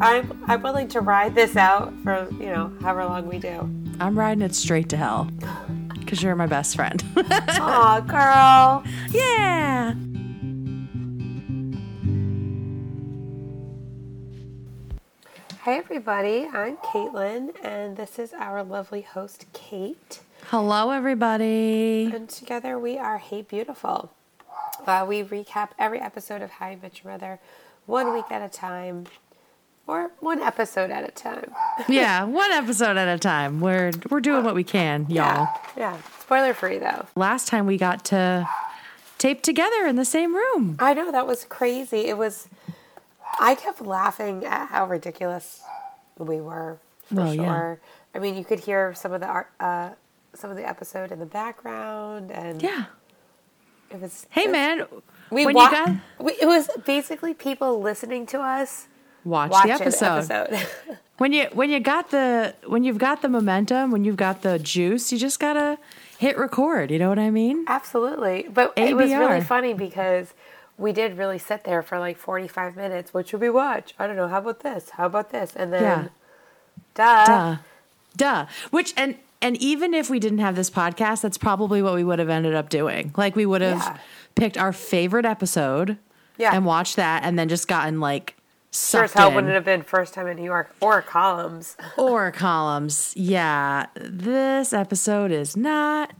I'm I'm willing to ride this out for you know however long we do. I'm riding it straight to hell because you're my best friend. Aw, girl. yeah. Hi everybody, I'm Caitlin, and this is our lovely host Kate. Hello, everybody. And together we are Hey Beautiful. Uh, we recap every episode of How I Met Your Mother one week at a time, or one episode at a time. Yeah, one episode at a time. We're we're doing what we can, y'all. Yeah, yeah. Spoiler free though. Last time we got to tape together in the same room. I know that was crazy. It was. I kept laughing at how ridiculous we were. For Well, sure. yeah. I mean, you could hear some of the art, uh, some of the episode in the background, and Yeah. it was. Hey, it was- man. We, when you got we it was basically people listening to us watch watch the episode. episode. when you when you got the when you've got the momentum, when you've got the juice, you just gotta hit record. You know what I mean? Absolutely. But it was really funny because we did really sit there for like 45 minutes. What should we watch? I don't know. How about this? How about this? And then, Yeah. duh. Duh. Duh. Which and and even if we didn't have this podcast, that's probably what we would have ended up doing. Like we would have Yeah. picked our favorite episode Yeah. and watched that and then just gotten like Sure as hell in. wouldn't have been first time in New York or columns. or columns. Yeah. This episode is not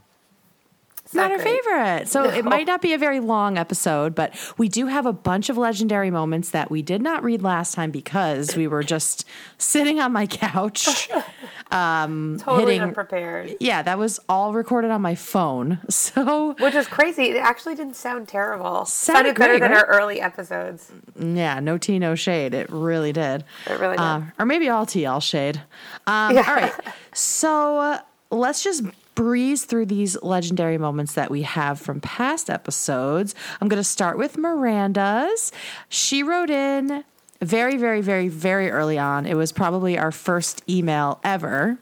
It's not our favorite. So it might not be a very long episode, but we do have a bunch of legendary moments that we did not read last time because we were just sitting on my couch. Totally hitting- unprepared. Yeah, that was all recorded on my phone. So Which is crazy. It actually didn't sound terrible. Sounded better great, than right? our early episodes. yeah, no tea, no shade. It really did. It really did. Uh, or maybe all tea, all shade. Um, Yeah. All right. So uh, let's just breeze through these legendary moments that we have from past episodes. I'm going to start with Miranda's. She wrote in very, very, very, very early on. It was probably our first email ever.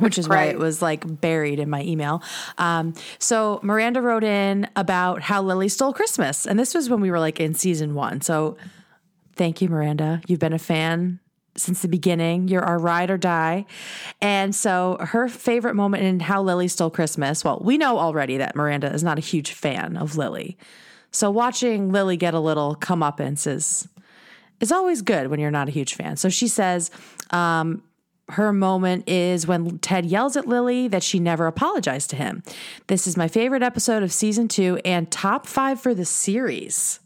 Which is why it was like buried in my email. Um, so Miranda wrote in about how Lily stole Christmas. And this was when we were like in season one. So Thank you, Miranda. You've been a fan since the beginning. You're our ride or die. And so her favorite moment in How Lily Stole Christmas, well, we know already that Miranda is not a huge fan of Lily. So watching Lily get a little comeuppance is, is always good when you're not a huge fan. So she says, um, her moment is when Ted yells at Lily that she never apologized to him. This is my favorite episode of season two and top five for the series,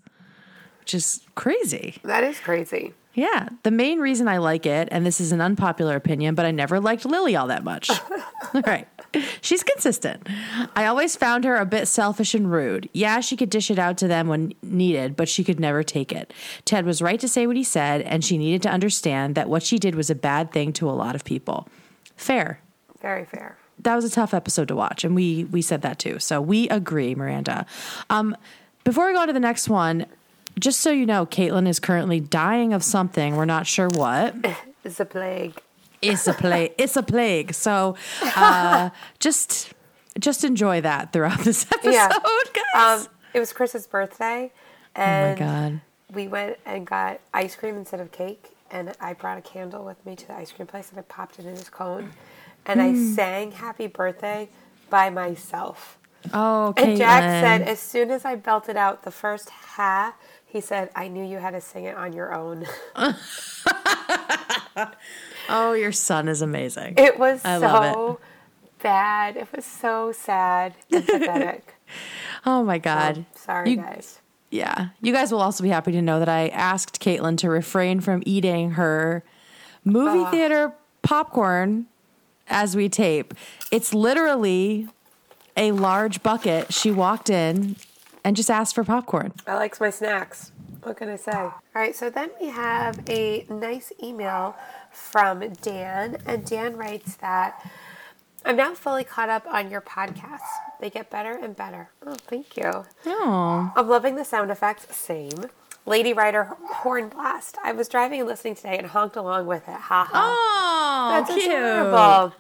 which is crazy. That is crazy. Yeah, the main reason I like it, and this is an unpopular opinion, but I never liked Lily all that much. all right. She's consistent. I always found her a bit selfish and rude. Yeah, she could dish it out to them when needed, but she could never take it. Ted was right to say what he said, and she needed to understand that what she did was a bad thing to a lot of people. Fair. Very fair. That was a tough episode to watch, and we we said that too. So we agree, Miranda. Um, before we go on to the next one, just so you know, Caitlin is currently dying of something. We're not sure what. It's a plague. It's a plague. It's a plague. So uh, just just enjoy that throughout this episode, Yeah. guys. Um, it was Chris's birthday, oh my and god. we went and got ice cream instead of cake. And I brought a candle with me to the ice cream place, and I popped it in his cone, and I Hmm. sang "Happy Birthday" by myself. Oh, And Jack said, as soon as I belted out the first ha, he said, "I knew you had to sing it on your own." "Oh, your son is amazing." It was I so bad. It was so sad and pathetic. oh my god. Sorry, You- guys. Yeah. You guys will also be happy to know that I asked Caitlin to refrain from eating her movie theater popcorn as we tape. It's literally a large bucket. She walked in and just ask for popcorn. I likes my snacks. What can I say? All right, so then we have a nice email from Dan, and Dan writes that I'm now fully caught up on your podcasts. They get better and better. Oh, thank you. Oh. I'm loving the sound effects. Same. Lady Rider horn blast. I was driving and listening today and honked along with it. Ha ha. Oh, That's cute. adorable.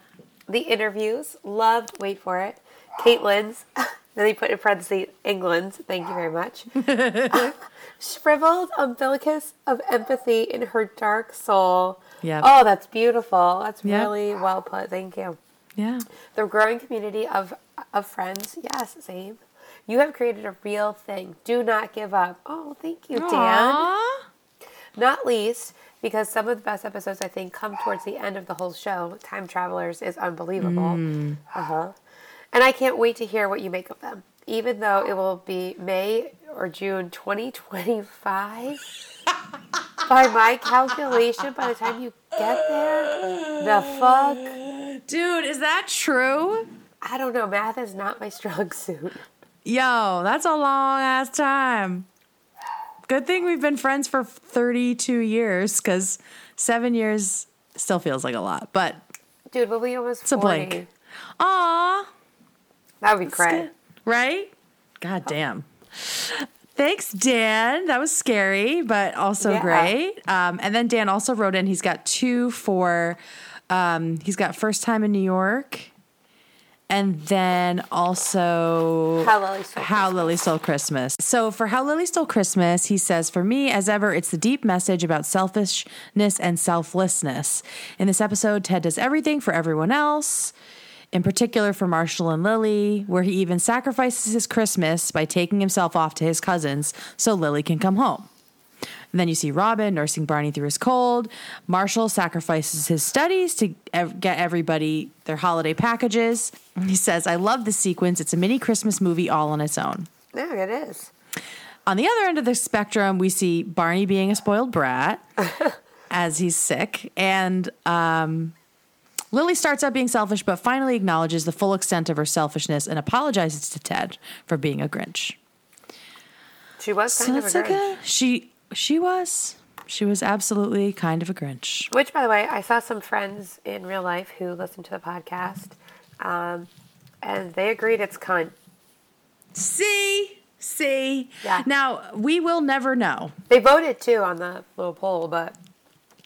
The interviews, loved, wait for it, Caitlin's Then he put in parentheses England. Thank you very much. Shriveled umbilicus of empathy in her dark soul. Yep. Oh, that's beautiful. That's Yep. really well put. Thank you. Yeah. The growing community of of friends. Yes, same. You have created a real thing. Do not give up. Oh, thank you, Dan. Not least because some of the best episodes I think come towards the end of the whole show. Time Travelers is unbelievable. Uh huh. And I can't wait to hear what you make of them. Even though it will be May or June 2025. by my calculation, by the time you get there, the fuck? Dude, is that true? I don't know. Math is not my strong suit. Yo, that's a long ass time. Good thing we've been friends for 32 years because seven years still feels like a lot. But Dude, we'll be almost it's a 40. blank. Aw, That would be great. right? God damn. Thanks, Dan. That was scary, but also Yeah. great. Um, and then Dan also wrote in. He's got two for. Um, he's got first time in New York, and then also How Lily Stole How Lily Stole Christmas. So for How Lily Stole Christmas, he says, for me, as ever, it's the deep message about selfishness and selflessness. In this episode, Ted does everything for everyone else. In particular for Marshall and Lily, where he even sacrifices his Christmas by taking himself off to his cousins so Lily can come home. And then you see Robin nursing Barney through his cold. Marshall sacrifices his studies to ev- get everybody their holiday packages. He says, I love this sequence. It's a mini Christmas movie all on its own. Yeah, it is. On the other end of the spectrum, we see Barney being a spoiled brat as he's sick. And um, Lily starts out being selfish, but finally acknowledges the full extent of her selfishness and apologizes to Ted for being a Grinch. She was So kind of a like Grinch. a, she she was she was absolutely kind of a Grinch. Which, by the way, I saw some friends in real life who listened to the podcast, um, and they agreed it's cunt. See, see. Yeah. Now we will never know. They voted too on the little poll, but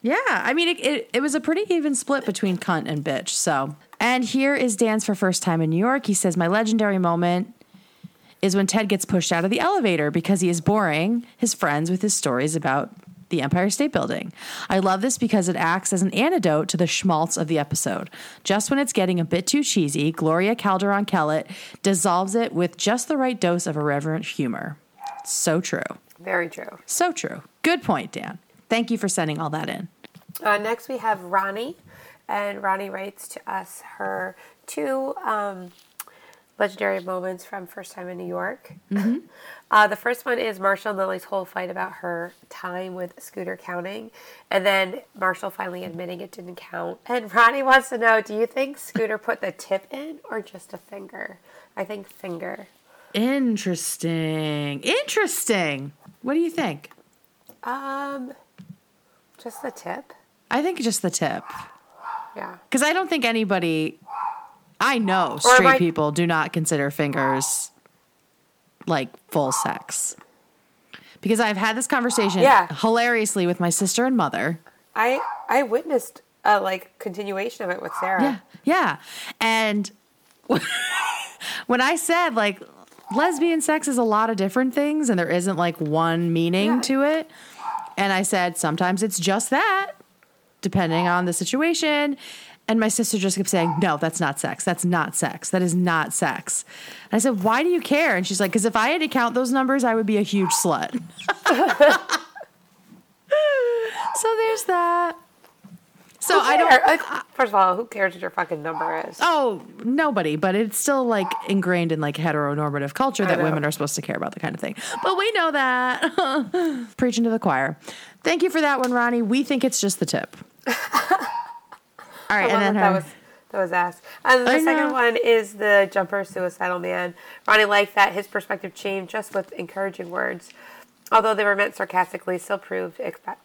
Yeah, I mean, it, it, it was a pretty even split between cunt and bitch. So, and here is Dan's for first time in New York. He says, My legendary moment is when Ted gets pushed out of the elevator because he is boring his friends with his stories about the Empire State Building. I love this because it acts as an antidote to the schmaltz of the episode. Just when it's getting a bit too cheesy, Gloria Calderon Kellett dissolves it with just the right dose of irreverent humor. So true. very true. So true. Good point, Dan. Thank you for sending all that in. Uh, next, we have Ronnie, and Ronnie writes to us her two um, legendary moments from First Time in New York. Uh, the first one is Marshall and Lily's whole fight about her time with Scooter counting, and then Marshall finally admitting it didn't count. And Ronnie wants to know do you think Scooter put the tip in or just a finger? I think finger. Interesting. Interesting. What do you think? Um, just the tip? I think just the tip. Yeah. Because I don't think anybody, I know straight I- people do not consider fingers like full sex. Because I've had this conversation Yeah. hilariously with my sister and mother. I I witnessed a like continuation of it with Sarah. Yeah. Yeah. And when I said like lesbian sex is a lot of different things and there isn't like one meaning Yeah. to it, and I said sometimes it's just that, depending on the situation. And my sister just kept saying, No, that's not sex. That's not sex. That is not sex. And I said, Why do you care? And she's like, Because if I had to count those numbers, I would be a huge slut. so there's that. So I don't. Care- First of all, who cares what your fucking number is? Oh, nobody, but it's still like ingrained in like heteronormative culture that women are supposed to care about the kind of thing. But we know that. Preaching to the choir. Thank you for that one, Ronnie. We think it's just the tip. All right, and then that, that her, was that was asked. And the I second know. one is the jumper suicidal man. Ronnie liked that his perspective changed just with encouraging words, although they were meant sarcastically, still proved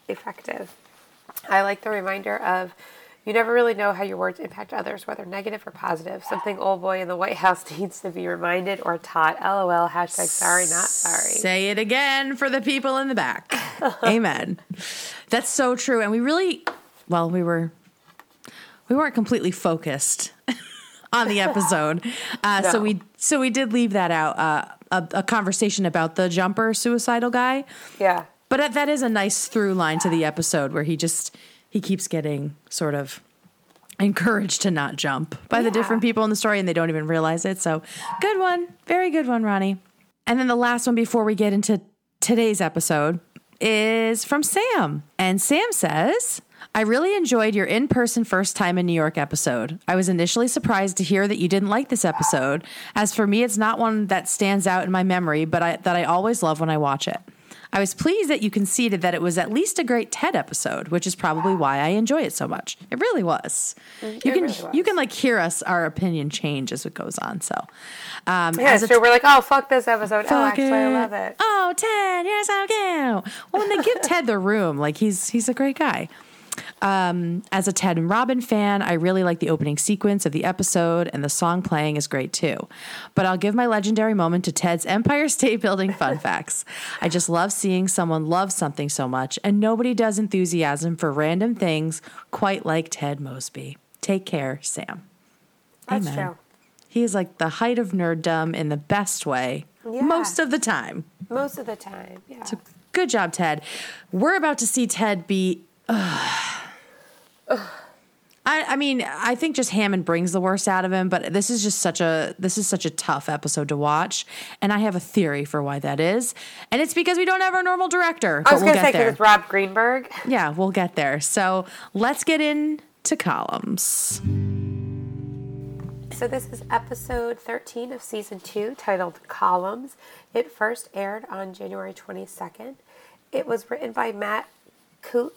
effective. I like the reminder of. You never really know how your words impact others, whether negative or positive. Something old boy in the White House needs to be reminded or taught. LOL. Hashtag sorry, not sorry. say it again for the people in the back. Amen. That's so true. And we really, well, we were, we weren't completely focused on the episode. Uh, So we so we did leave that out. Uh, a, a conversation about the jumper suicidal guy, Yeah. But that- is a nice through line to the episode where he just he keeps getting sort of encouraged to not jump by the different people in the story and they don't even realize it. So good one. Very good one, Ronnie. And then the last one before we get into today's episode is from Sam. And Sam says, I really enjoyed your in person first time in New York episode. I was initially surprised to hear that you didn't like this episode. As for me, it's not one that stands out in my memory, but I, that I always love when I watch it. I was pleased that you conceded that it was at least a great Ted episode, which is probably why I enjoy it so much. It really was. You it can really was. you can like hear us our opinion change as it goes on. So, um, Yeah, so we're like, oh, fuck this episode. oh, Fuck actually, I love it. Oh, Ted, you're so cute. Well, when they give Ted the room, like he's he's a great guy. Um, as a Ted and Robin fan, I really like the opening sequence of the episode, and the song playing is great too. But I'll give my legendary moment to Ted's Empire State Building fun facts. I just love seeing someone love something so much, and nobody does enthusiasm for random things quite like Ted Mosby. Take care, Sam. That's Amen. true. He is like the height of nerddom in the best way Yeah. most of the time. Most of the time. Yeah. Good job, Ted. We're about to see Ted be. I, I mean, I think just Hammond brings the worst out of him, but this is just such a this is such a tough episode to watch, and I have a theory for why that is, and it's because we don't have our normal director. I But was we'll going to say get because there. it's Rob Greenberg. Yeah, we'll get there. So let's get into columns. So this is episode 13 of season 2 titled Columns. It first aired on January 22nd. It was written by Matt Kuhn.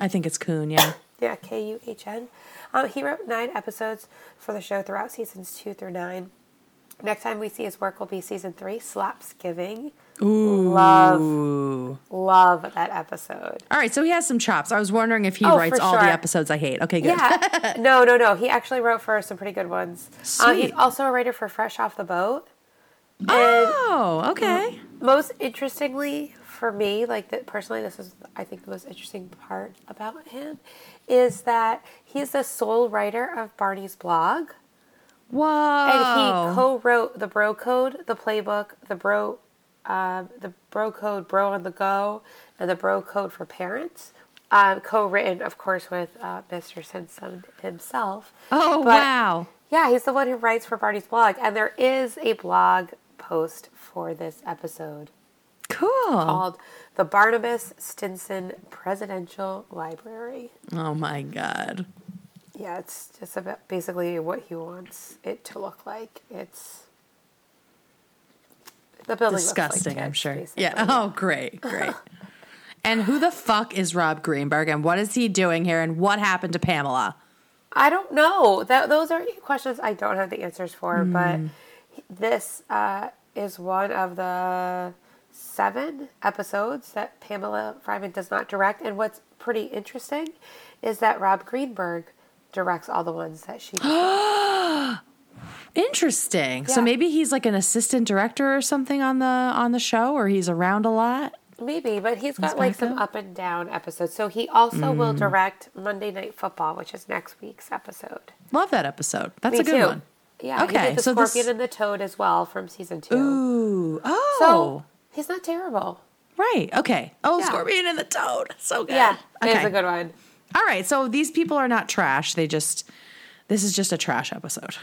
I think it's Coon. Yeah. Yeah, K U H N. Um, he wrote nine episodes for the show throughout seasons two through nine. Next time we see his work will be season three, Slapsgiving. Ooh. Love, love that episode. All right, so he has some chops. I was wondering if he Oh, writes all the episodes I hate. Okay, good. Yeah, no, no, no. He actually wrote for some pretty good ones. Uh, he's also a writer for Fresh Off the Boat. And Oh, okay. most interestingly for me, like that personally, this is I think the most interesting part about him is that he's the sole writer of Barney's blog. Whoa. and he co-wrote the Bro Code, the playbook, the Bro, um, the Bro Code, Bro on the Go, and the Bro Code for Parents. Um, co-written, of course, with uh, Mr. Stinson himself. oh, But, wow. Yeah, he's the one who writes for Barney's blog, and there is a blog post for this episode Cool. called "The Barnabas Stinson Presidential Library." Oh, my God. Yeah, it's just about basically what he wants it to look like. It's the building looks like Disgusting, I'm sure. basically. Yeah. Oh, great. Great. and who the fuck is Rob Greenberg and what is he doing here and what happened to Pamela? I don't know. That those are questions I don't have the answers for, Hmm. but this uh, is one of the seven episodes that Pamela Fryman does not direct. And what's pretty interesting is that Rob Greenberg directs all the ones that she. Interesting. So maybe he's like an assistant director or something on the on the show or he's around a lot. Maybe, but he's got like some up and down episodes. So he also Hmm. will direct Monday Night Football, which is next week's episode. Love that episode. That's Me a good too. one. Yeah, Okay, he did the so this- Scorpion and the Toad as well from season two. Ooh. Oh. So he's not terrible. right. Okay. Oh, Yeah. Scorpion and the Toad. So good. Yeah, Okay. it's a good one. All right. So these people are not trash. They just this is just a trash episode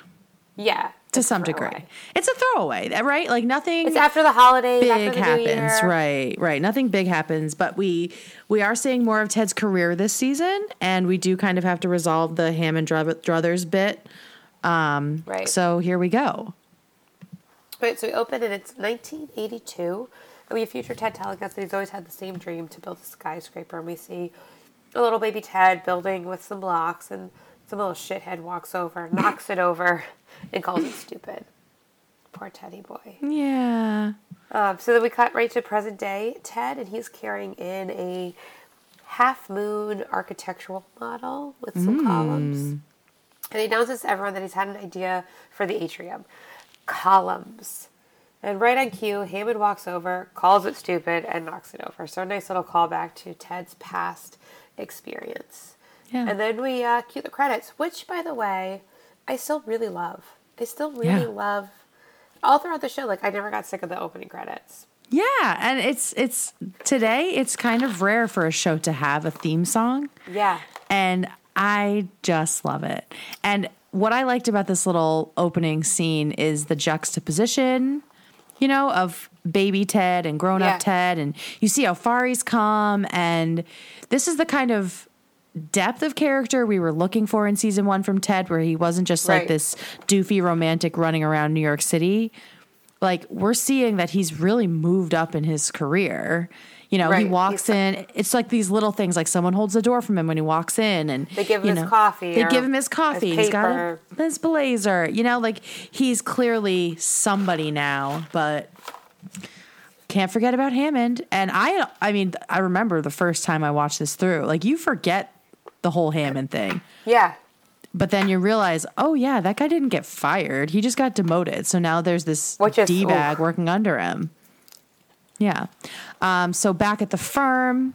Yeah, to some degree. It's a throwaway, right? Like nothing It's after the holidays, big the happens. Right, right. Nothing big happens, but we we are seeing more of Ted's career this season, and we do kind of have to resolve the Hammond Druth- Druthers bit. Um, Right. So here we go. Right, so we open and it's 1982. And we have future Ted telling us that he's always had the same dream to build a skyscraper. And we see a little baby Ted building with some blocks, and some little shithead walks over, knocks it over, and calls it stupid. Poor Teddy boy. Yeah. Um, so then we cut right to present day Ted, and he's carrying in a half moon architectural model with some columns. And he announces to everyone that he's had an idea for the atrium columns. And right on cue, Hammond walks over, calls it stupid, and knocks it over. So a nice little callback to Ted's past experience. Yeah. And then we uh, cue the credits, which, by the way, I still really love. I still really Yeah. love all throughout the show. Like I never got sick of the opening credits. Yeah, and it's it's today it's kind of rare for a show to have a theme song. Yeah. and I just love it. And what I liked about this little opening scene is the juxtaposition, you know, of baby Ted and grown up Yeah. Ted, and you see how far he's come. And this is the kind of depth of character we were looking for in season one from Ted, where he wasn't just like this doofy romantic running around New York City. Like we're seeing that he's really moved up in his career. You know, he walks He's- in. It's like these little things, like someone holds the door from him when he walks in, and They give him you his coffee They give him his coffee. his He's got a, his blazer. You know, like he's clearly somebody now, but can't forget about Hammond. And I, I mean, I remember the first time I watched this through. Like you forget the whole Hammond thing, Yeah. but then you realize, oh yeah, that guy didn't get fired. He just got demoted. So now there's this d bag working under him. Yeah. Um, so back at the firm,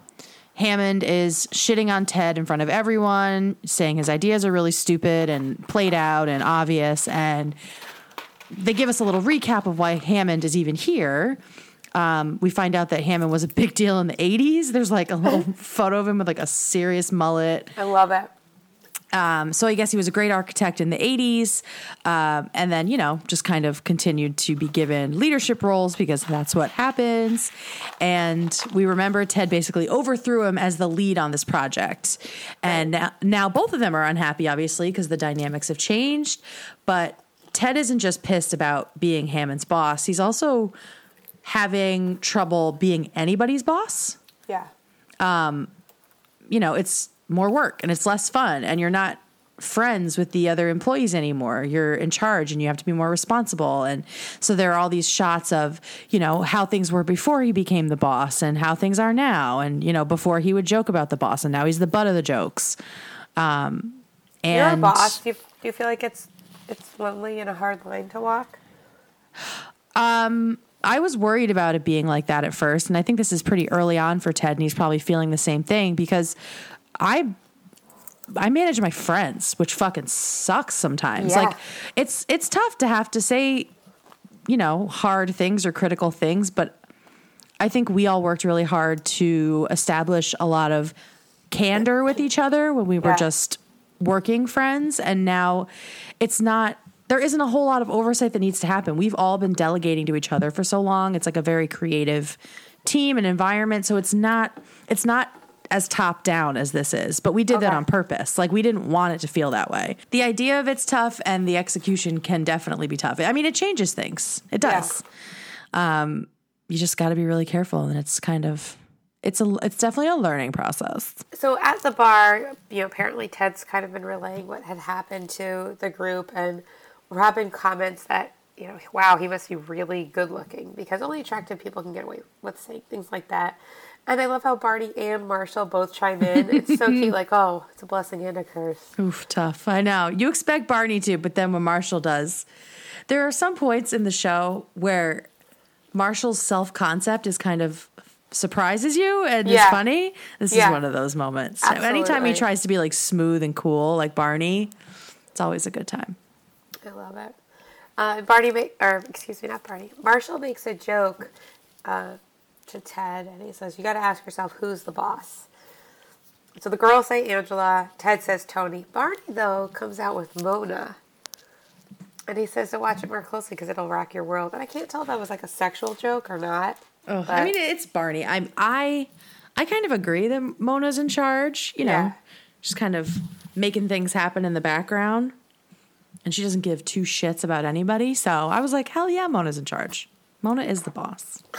Hammond is shitting on Ted in front of everyone, saying his ideas are really stupid and played out and obvious. And they give us a little recap of why Hammond is even here. Um, we find out that Hammond was a big deal in the 80s. There's like a little photo of him with like a serious mullet. I love it. Um, so I guess he was a great architect in the 80s. Um, and then, you know, just kind of continued to be given leadership roles because that's what happens. And we remember Ted basically overthrew him as the lead on this project. And now, now both of them are unhappy, obviously, because the dynamics have changed. But Ted isn't just pissed about being Hammond's boss, he's also having trouble being anybody's boss Yeah. you know, it's more work and it's less fun and you're not friends with the other employees anymore. You're in charge and you have to be more responsible. And so there are all these shots of, you know, how things were before he became the boss and how things are now. And, you know, before he would joke about the boss and now he's the butt of the jokes. Um, and You're a boss. Do you, do you feel like it's it's lonely and a hard line to walk? Um, I was worried about it being like that at first, and I think this is pretty early on for Ted, and he's probably feeling the same thing because I I manage my friends, which fucking sucks sometimes. Yeah. Like it's it's tough to have to say, you know, hard things or critical things, but I think we all worked really hard to establish a lot of candor with each other when we were Yeah. just working friends and now it's not there isn't a whole lot of oversight that needs to happen. We've all been delegating to each other for so long. It's like a very creative team and environment, so it's not it's not as top down as this is, but we did that on purpose. Like we didn't want it to feel that way. The idea of it's tough and the execution can definitely be tough. I mean, it changes things. It Yeah. does um, you just got to be really careful and it's kind of it's a it's definitely a learning process So at the bar, you know, apparently Ted's kind of been relaying what had happened to the group, and Robin comments that, you know, wow, he must be really good looking because only attractive people can get away with saying things like that. And I love how Barney and Marshall both chime in. It's so cute, like, oh, it's a blessing and a curse. oof tough i know you expect barney to but then when marshall does there are some points in the show where marshall's self-concept is kind of surprises you and is funny this Yeah. is one of those moments So anytime he tries to be like smooth and cool like barney it's always a good time I love it. Uh, Barney, make, or excuse me, not Barney. Marshall makes a joke uh, to Ted, and he says, "You got to ask yourself who's the boss." So the girls say Angela. Ted says Tony. Barney though comes out with Mona, and he says to watch it more closely because it'll rock your world. And I can't tell if that was like a sexual joke or not. Oh, I mean, it's Barney. I'm I I kind of agree that Mona's in charge. You know, Yeah. just kind of making things happen in the background, and she doesn't give two shits about anybody. So I was like, hell yeah, Mona's in charge. Mona is the boss.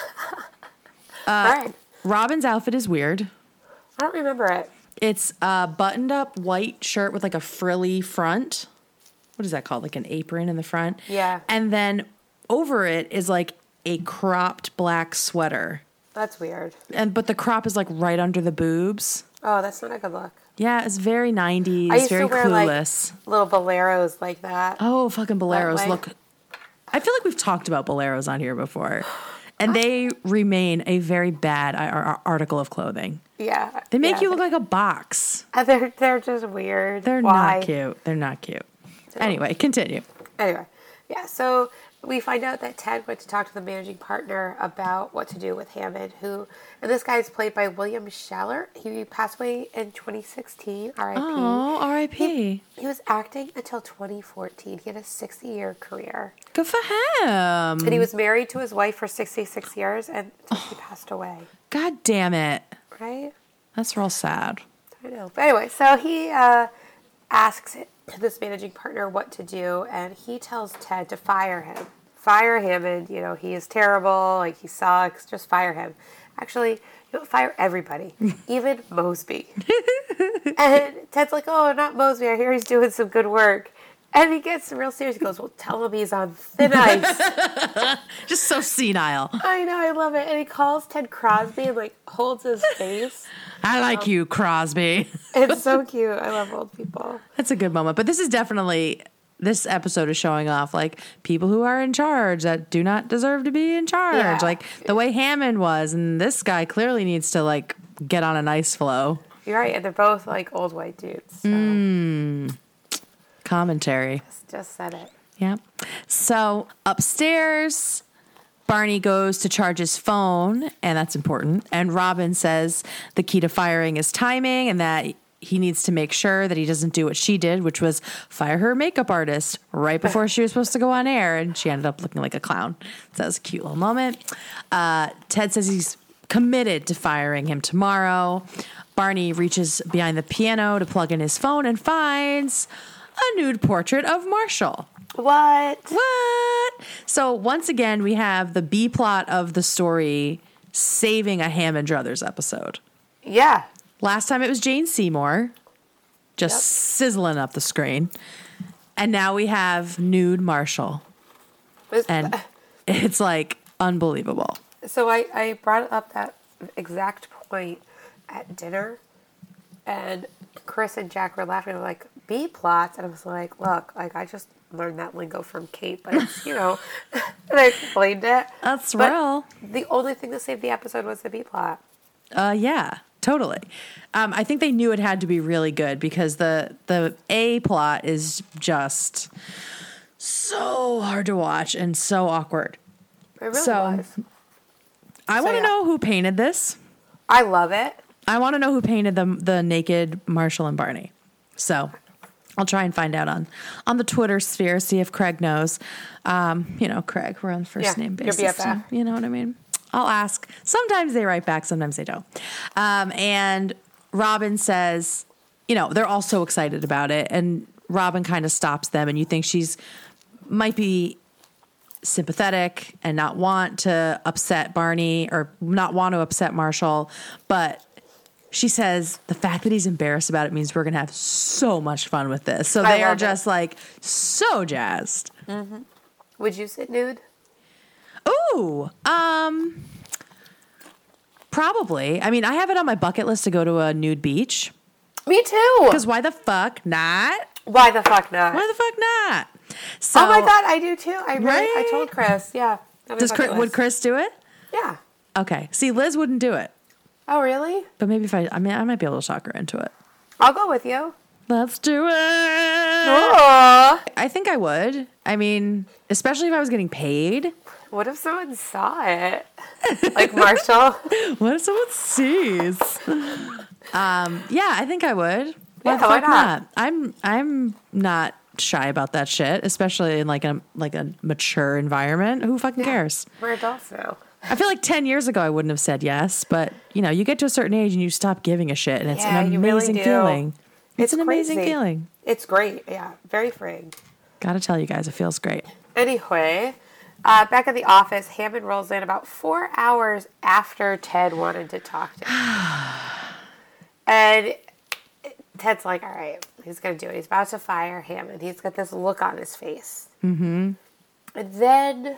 Uh, All right, Robin's outfit is weird. I don't remember it. It's a buttoned up white shirt with like a frilly front. What is that called? Like an apron in the front. Yeah. And then over it is like a cropped black sweater. That's weird. And but the crop is like right under the boobs. Oh, that's not a good look. Yeah, it's very 90s, I used very to wear clueless. like little boleros like that. oh, fucking boleros way. look. I feel like we've talked about boleros on here before. And they remain a very bad ar- ar- article of clothing. Yeah, They make yeah. you look like a box. Uh, They're they're just weird. They're Why? not cute. They're not cute. Anyway, continue. Anyway, yeah, so we find out that Ted went to talk to the managing partner about what to do with Hammond, who, and this guy is played by William Schallert. He passed away in 2016, RIP. Oh, R.I.P. He was acting until 2014. He had a 60 year career. Good for him. And he was married to his wife for 66 years and until she passed away, God damn it. right? That's real sad. I know. But anyway, so he uh, asks this managing partner what to do, and he tells Ted to fire him. Fire him, and you know he is terrible. Like he sucks. Just fire him. Actually, you'll fire everybody, even Mosby. and Ted's like, "Oh, not Mosby. I hear he's doing some good work." And he gets real serious. He goes, "Well, tell him he's on thin ice." Just so senile. I know, I love it. And he calls Ted Crosby and like holds his face. I like um, you, Crosby. It's so cute. I love old people. That's a good moment. But this is definitely this episode is showing off like people who are in charge that do not deserve to be in charge. Yeah. Like the way Hammond was, and this guy clearly needs to like get on a nice flow. You're right, they're both like old white dudes. So mm. Commentary. just said it. Yeah. So upstairs, Barney goes to charge his phone, and that's important. And Robin says the key to firing is timing, and that he needs to make sure that he doesn't do what she did, which was fire her makeup artist right before she was supposed to go on air, and she ended up looking like a clown. So that was a cute little moment. Uh, Ted says he's committed to firing him tomorrow. Barney reaches behind the piano to plug in his phone and finds a nude portrait of Marshall. What? What? So once again, we have the B plot of the story saving a Hammond Druthers episode. Yeah. Last time it was Jane Seymour, just Yep. sizzling up the screen. And now we have nude Marshall. It's- And it's like unbelievable. so I, I brought up that exact point at dinner, and Chris and Jack were laughing. They were like, B plots. And I was like, look, like I just learned that lingo from Kate, but it's, you know, and I explained it. That's But real. The only thing that saved the episode was the B plot. Uh, yeah, totally. Um, I think they knew it had to be really good because the the A plot is just so hard to watch and so awkward. It really So- was. I So, want to yeah. know who painted this. I love it. I want to know who painted the the naked Marshall and Barney. So I'll try and find out on on the Twitter sphere, see if Craig knows. Um, you know, Craig, we're on first Yeah, name basis. BFF. You know what I mean? I'll ask. Sometimes they write back, sometimes they don't. Um, and Robin says, you know, they're all so excited about it, and Robin kind of stops them, and you think she's might be sympathetic and not want to upset Barney or not want to upset Marshall, but she says the fact that he's embarrassed about it means we're going to have so much fun with this. So they are love it. just like so jazzed. Would you sit nude? Ooh, um probably. I mean, I have it on my bucket list to go to a nude beach Me too. cuz why the fuck not? Why the fuck not? Why the fuck not? So oh my god, I do too. I really, I told Chris. Yeah. does Chris, would. Chris do it? Yeah. Okay. See, Liz wouldn't do it. Oh really? But maybe if I I mean, I might be able to talk her into it. I'll go with you. Let's do it. I think I would. I mean, especially if I was getting paid. What if someone saw it? Like Marshall? What if someone sees? um, yeah, I think I would. Yeah, the why fuck not? I'm I'm not shy about that shit, especially in like a like a mature environment. Who fucking cares? We're adults now. I feel like ten years ago I wouldn't have said yes, but you know, you get to a certain age and you stop giving a shit, and it's Yeah, an you really amazing feeling. It's, It's an amazing feeling. It's great. Yeah. Very freeing. Gotta tell you guys, it feels great. Anyway, uh, back at the office, Hammond rolls in about four hours after Ted wanted to talk to him. and Ted's like, all right, he's going to do it. He's about to fire Hammond. He's got this look on his face. Mm-hmm. And then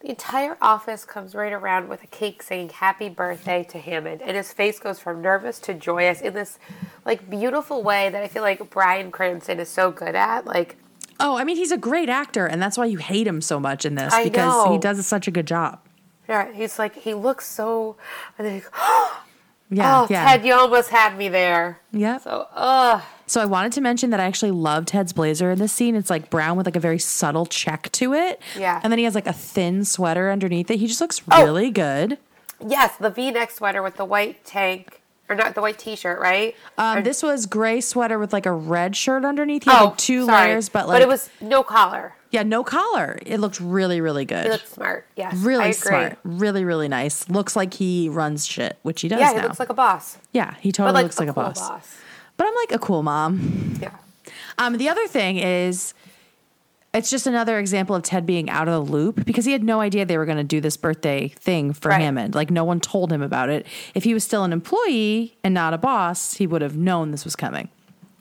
the entire office comes right around with a cake saying happy birthday to Hammond. And his face goes from nervous to joyous in this like beautiful way that I feel like Bryan Cranston is so good at. Like, Oh, I mean, he's a great actor, and that's why you hate him so much in this I because he does such a good job. Yeah, he's like he looks so, and then he, Yeah, oh, yeah. Ted, you almost had me there. Yeah. So, ugh. So I wanted to mention that I actually love Ted's blazer in this scene. It's like brown with like a very subtle check to it. Yeah. And then he has like a thin sweater underneath it. He just looks Oh. really good. Yes, the V-neck sweater with the white tank, or not the white T-shirt, right? Um, Or- this was gray sweater with like a red shirt underneath. He had oh, like two sorry. layers, but like but it was no collar. yeah, no collar. It looked really, really good. He looked smart. Yes, I really smart. Really, really nice. Looks like he runs shit, which he does Yeah, now. he looks like a boss. yeah, he totally like looks like a, cool boss. But I'm like a cool mom. Yeah. Um, the other thing is, it's just another example of Ted being out of the loop because he had no idea they were going to do this birthday thing for Right. Hammond. Like, no one told him about it. If he was still an employee and not a boss, he would have known this was coming.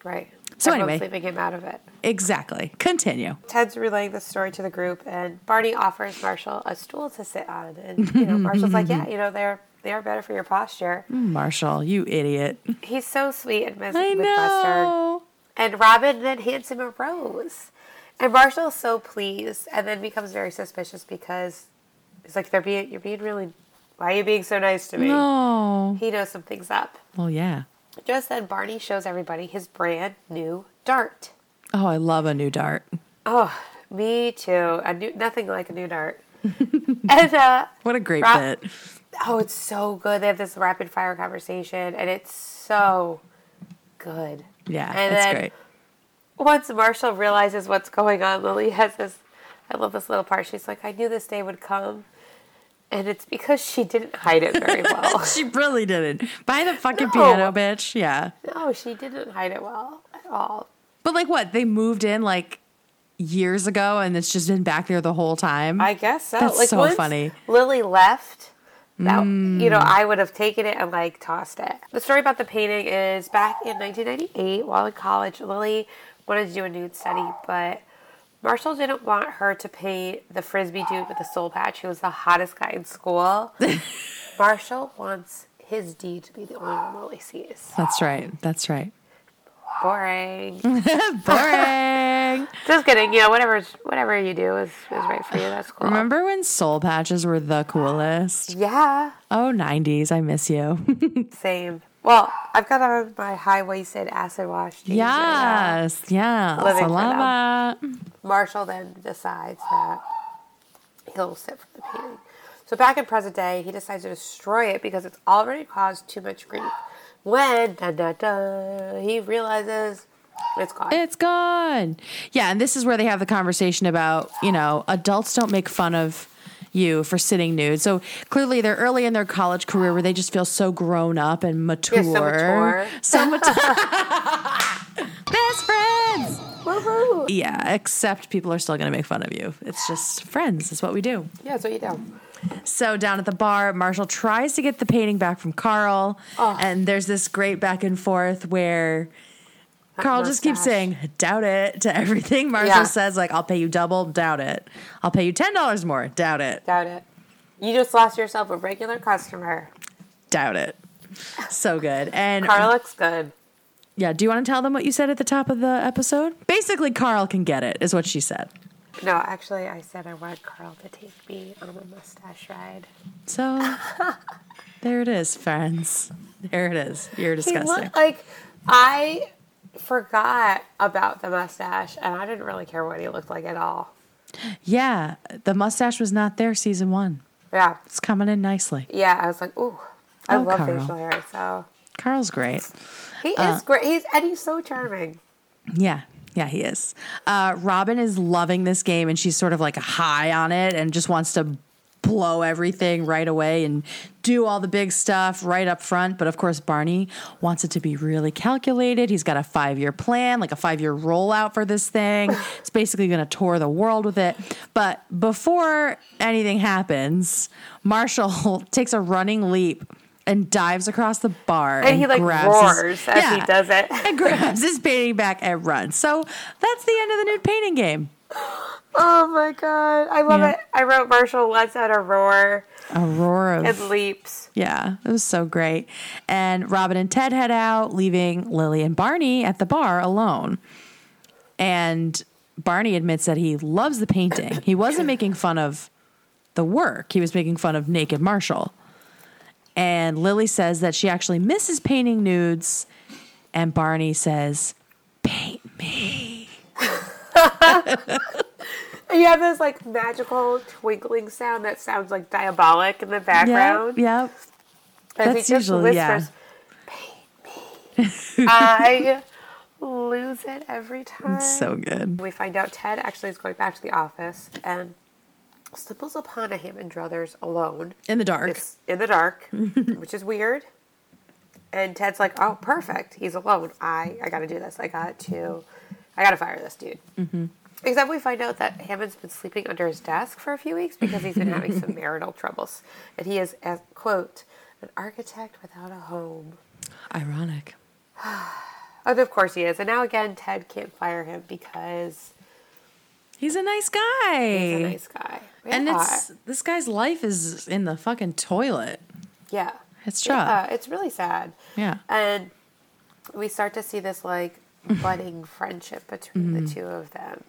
Right. So Everyone's anyway. leaving him out of it. Exactly. Continue. Ted's relaying the story to the group, and Barney offers Marshall a stool to sit on, and you know Marshall's like, "Yeah, you know they're they are better for your posture." Mm, Marshall, you idiot. He's so sweet and mis- I with Mustard. know. And Robin then hands him a rose, and Marshall's so pleased, and then becomes very suspicious because he's like, "They're being you're being really, why are you being so nice to me?" No. He knows something's up. Well, yeah. Just then, Barney shows everybody his brand new dart. Oh, I love a new dart. Oh, me too. A new, nothing like a new dart. and uh, What a great Ra- bit. oh, it's so good. They have this rapid fire conversation, and it's so good. Yeah, And it's then- great. Once Marshall realizes what's going on, Lily has this. I love this little part. She's like, "I knew this day would come," and it's because she didn't hide it very well. She really didn't. Buy the fucking No. piano, bitch. Yeah. no, she didn't hide it well at all. But like what? They moved in like years ago and it's just been back there the whole time. I guess so. That's like so once funny. Lily left. That, mm. You know, I would have taken it and like tossed it. The story about the painting is back in 1998, while in college, Lily wanted to do a nude study, but Marshall didn't want her to paint the frisbee dude with the soul patch, who was the hottest guy in school. Marshall wants his D to be the only one Lily sees. That's right. That's right. Boring. Boring. Just kidding. You know, whatever whatever you do is, is right for you. That's cool. Remember when soul patches were the coolest? Yeah. Oh, 90s. I miss you. Same. Well, I've got on my high waisted acid wash jeans. right now. yes. Yeah. Living. Marshall then decides that he'll sit for the painting. So back in present day, he decides to destroy it because it's already caused too much grief. When da da da, he realizes it's gone. It's gone. Yeah. And this is where they have the conversation about, you know, adults don't make fun of you for sitting nude. So clearly they're early in their college career where they just feel so grown up and mature. so mature. So mature. Best friends. Woohoo! Yeah, except people are still going to make fun of you. It's just friends. It's what we do. Yeah, that's what you do. So down at the bar, Marshall tries to get the painting back from Carl, Oh. and there's this great back and forth where Carl just keeps saying "doubt it" to everything. Marshall Yeah. says like, "I'll pay you double, doubt it. I'll pay you ten dollars more, doubt it, Doubt it. You just lost yourself a regular customer. doubt it." So good. And Carl looks good. yeah, do you want to tell them what you said at the top of the episode? Basically, Carl can get it, is what she said. No, actually, I said I want Carl to take me on a mustache ride. So there it is, friends. There it is. You're disgusting. looked like I forgot about the mustache, and I didn't really care what he looked like at all. Yeah, the mustache was not there season one. Yeah, It's coming in nicely. yeah. I was like, ooh, I Oh, love Carl. facial hair. So Carl's great. he Uh, is great. He's and he's so charming. Yeah. Yeah, he is. Uh, Robin is loving this game and she's sort of like high on it and just wants to blow everything right away and do all the big stuff right up front. But of course, Barney wants it to be really calculated. He's got a five year plan, like a five year rollout for this thing. It's basically going to tour the world with it. But before anything happens, Marshall takes a running leap. And dives across the bar, And he, like, grabs roars his, as he does it. and grabs his painting back and runs. So that's the end of the nude painting game. Oh my god, I love Yeah. it. I wrote Marshall lets out a roar A roar of and leaps. yeah, it was so great. And Robin and Ted head out, leaving Lily and Barney at the bar alone. And Barney admits that he loves the painting. He wasn't making fun of the work; he was making fun of naked Marshall. And Lily says that she actually misses painting nudes. And Barney says, Paint me. And you have this like magical twinkling sound that sounds like diabolic in the background. Yep. As he That's usually- yeah. whispers, "Paint me." I lose it every time. So good. We find out Ted actually is going back to the office and stumbles upon a Hammond Druthers alone. In the dark. It's in the dark, which is weird. And Ted's like, "Oh, perfect. He's alone. I I got to do this. I got to, I got to fire this dude." Mm-hmm. Except we find out that Hammond's been sleeping under his desk for a few weeks because he's been having some marital troubles, and he is, as quote, an architect without a home. Ironic. And of course he is. And now again, Ted can't fire him because He's a nice guy. he's a nice guy. And it's this guy's life is in the fucking toilet. yeah, It's yeah, it's really sad. Yeah. And we start to see this like budding friendship between the mm-hmm. two of them.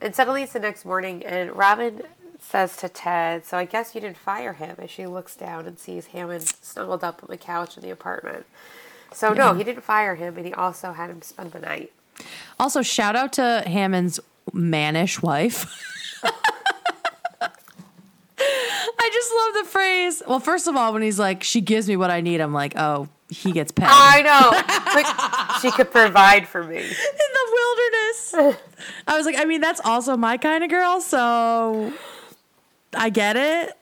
And suddenly it's the next morning, and Robin says to Ted, So I guess you didn't fire him. As she looks down and sees Hammond snuggled up on the couch in the apartment. So, no, he didn't fire him, and he also had him spend the night. Also, shout out to Hammond's mannish wife. I just love the phrase. Well, first of all, when he's like, she gives me what I need, I'm like, oh, he gets pegged. I know. Like, she could provide for me. in the wilderness. I was like, I mean, that's also my kind of girl, so I get it.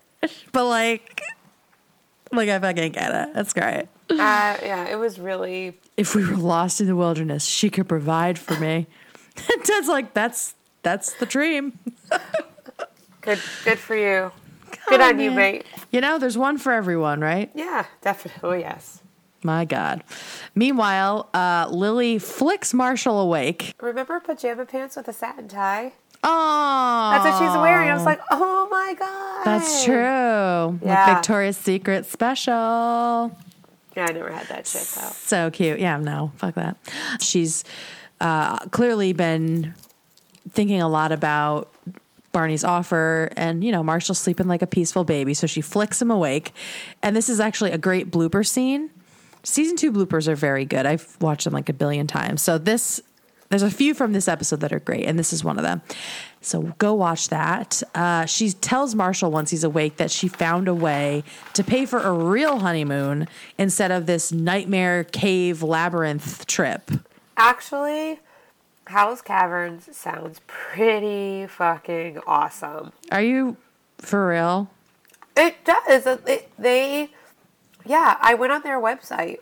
But like, like I fucking get it. That's great. Uh, yeah, it was really If we were lost in the wilderness, she could provide for me. Ted's like, that's that's the dream. good. Good for you. Good on you, mate. You know, there's one for everyone, right? Yeah, definitely. Oh Yes. My God. Meanwhile, uh, Lily flicks Marshall awake. Remember pajama pants with a satin tie? Oh, That's what she's wearing. I was like, oh my god. That's true. Yeah. Like Victoria's Secret special. Yeah, I never had that shit though. So cute. Yeah, no, fuck that. She's uh, clearly been thinking a lot about Barney's offer, and you know, Marshall's sleeping like a peaceful baby, so she flicks him awake. And this is actually a great blooper scene. Season two bloopers are very good. I've watched them like a billion times. So this. There's a few from this episode that are great, and this is one of them. So go watch that. Uh, she tells Marshall once he's awake that she found a way to pay for a real honeymoon instead of this nightmare cave labyrinth trip. Actually, Howe's Caverns sounds pretty fucking awesome. Are you for real? It does. It, they, yeah, I went on their website.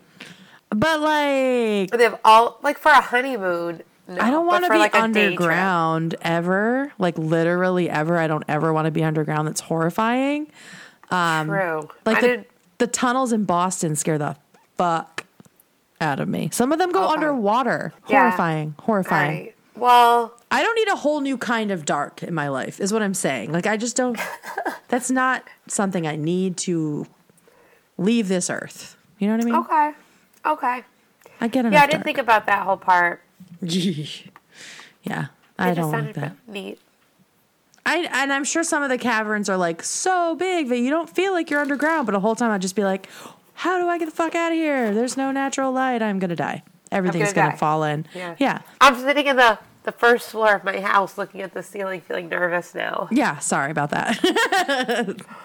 But like, They have all like for a honeymoon. No, I don't want to be like, a day trip. underground ever. Like literally ever. I don't ever want to be underground. That's horrifying. Um, True. Like I the, didn't. the tunnels in Boston scare the fuck out of me. Some of them go underwater. Yeah. Horrifying. Horrifying. Right. Well, I don't need a whole new kind of dark in my life, is what I'm saying. Like, I just don't, that's not something I need to leave this earth. You know what I mean? okay, okay. I get it. Yeah, I didn't dark. think about that whole part. yeah, I It just don't like that. neat. I, and I'm sure some of the caverns are like so big that you don't feel like you're underground, but the whole time I'd just be like, how do I get the fuck out of here? There's no natural light. I'm going to die. Everything's gonna to fall in. Yeah. Yeah. I'm sitting in the the first floor of my house, looking at the ceiling, feeling nervous now. Yeah, sorry about that.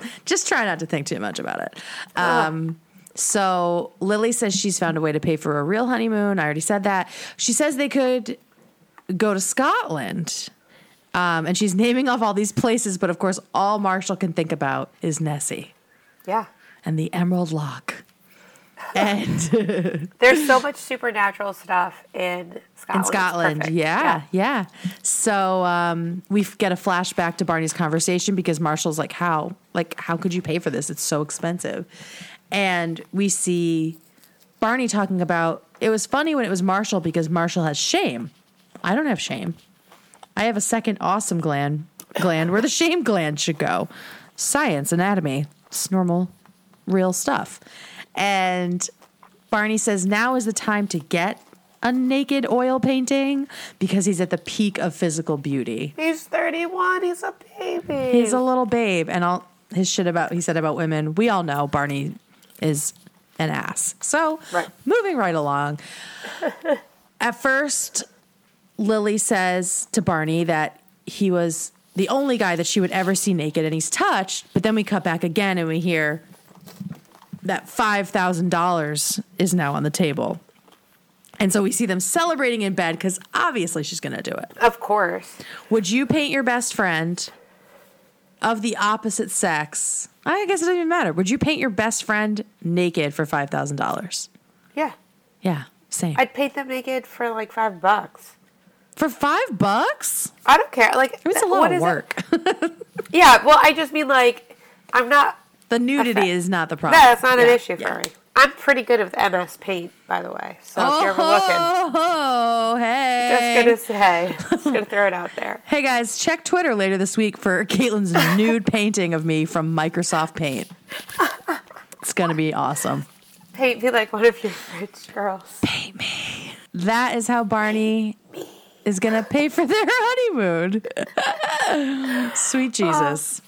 Just try not to think too much about it. Um, so Lily says she's found a way to pay for a real honeymoon. I already said that. She says they could go to Scotland. Um, and she's naming off all these places, but of course, all Marshall can think about is Nessie Yeah. and the Emerald Lock. And There's so much supernatural stuff in Scotland. in Scotland. perfect. Yeah, yeah. So um, we get a flashback to Barney's conversation because Marshall's like, "How? Like, how could you pay for this? It's so expensive." And we see Barney talking about it was funny when it was Marshall because Marshall has shame. I don't have shame. I have a second awesome gland gland where the shame gland should go. Science, anatomy, it's normal, real stuff. And Barney says now is the time to get a naked oil painting because he's at the peak of physical beauty. He's 31. He's a baby. He's a little babe, and all his shit about he said about women. We all know Barney is an ass. So, Right. moving right along. At first, Lily says to Barney that he was the only guy that she would ever see naked and he's touched, but then we cut back again and we hear that $5,000 is now on the table. And so we see them celebrating in bed because obviously she's going to do it. Of course. Would you paint your best friend of the opposite sex? I guess it doesn't even matter. Would you paint your best friend naked for $5,000? Yeah. Yeah, same. I'd paint them naked for like five bucks. for five bucks? I don't care. Like It's a what lot of work. Yeah. Well, I just mean like I'm not. The nudity Okay. is not the problem. No, it's not an issue yeah. for me. I'm pretty good with MS Paint, by the way. So if you're ever looking, Oh, hey. just gonna say, just gonna throw it out there. Hey guys, check Twitter later this week for Caitlin's nude painting of me from Microsoft Paint. It's gonna be awesome. Paint be like one of your rich girls. Paint me. That is how Barney is gonna pay for their honeymoon. Sweet Jesus. Oh.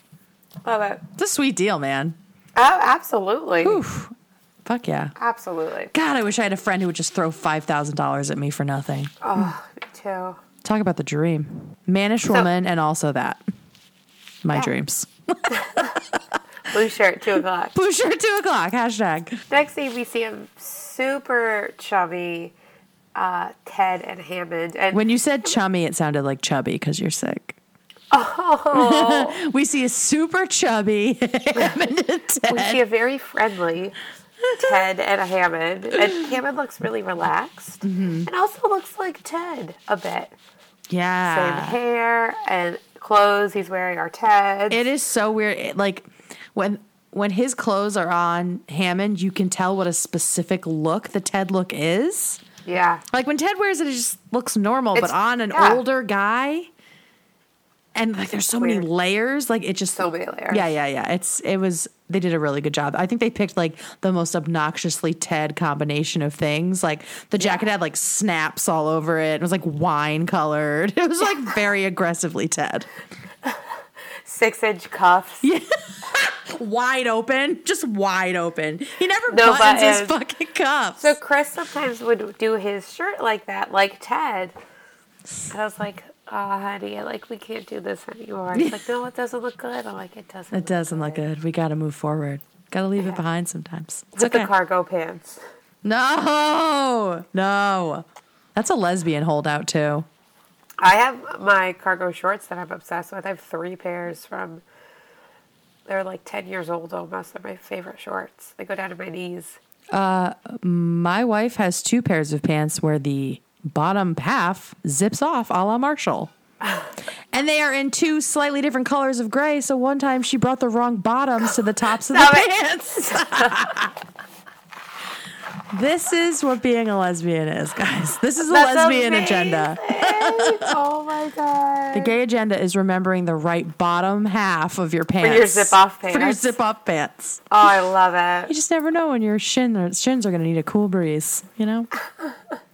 Love it. It's a sweet deal, man. Oh, absolutely. Oof. Fuck yeah. Absolutely. God, I wish I had a friend who would just throw $5,000 at me for nothing. Oh, me too. Talk about the dream. Mannish woman and also that. My Yeah. dreams. Blue shirt, two o'clock. Blue shirt, two o'clock. Hashtag. Next scene, we see him super chubby, uh, Ted and Hammond, and When you said chummy, it sounded like chubby because you're sick. Oh, We see a super chubby Hammond and we see a very friendly Ted and a Hammond, and Hammond looks really relaxed, Mm-hmm. and also looks like Ted a bit. Yeah. Same hair and clothes he's wearing are Ted's. It is so weird. It- like when when his clothes are on Hammond, you can tell what a specific look the Ted look is. yeah, Like when Ted wears it, it just looks normal, but on an yeah. older guy, and like there's so many layers. Like it just So many layers. Yeah, yeah, yeah. It's it was they did a really good job. I think they picked like the most obnoxiously Ted combination of things. Like the jacket had like snaps all over it. It was like wine colored. It was like very aggressively Ted. six inch cuffs. yeah Wide open, just wide open. He never No buttons his fucking cuffs. So Chris sometimes would do his shirt like that, like Ted. And I was like, "Oh, honey, like we can't do this anymore." It's like, "No, it doesn't look good." I'm like, "It doesn't." it doesn't look good. We got to move forward. Got to leave it behind sometimes. It's With okay. the cargo pants. No, no. That's a lesbian holdout too. I have my cargo shorts that I'm obsessed with. I have three pairs from. They're like ten years old almost. They're my favorite shorts. They go down to my knees. Uh, my wife has two pairs of pants where the bottom half zips off a la Marshall. And they are in two slightly different colors of gray. So one time she brought the wrong bottoms to the tops of the pants. this is what being a lesbian is, guys. This is a That's lesbian amazing. agenda. oh my god. The gay agenda is remembering the right bottom half of your pants. for your zip-off pants. For your zip off pants. Oh, I love it. You just never know when your shin or shins are going to need a cool breeze, you know?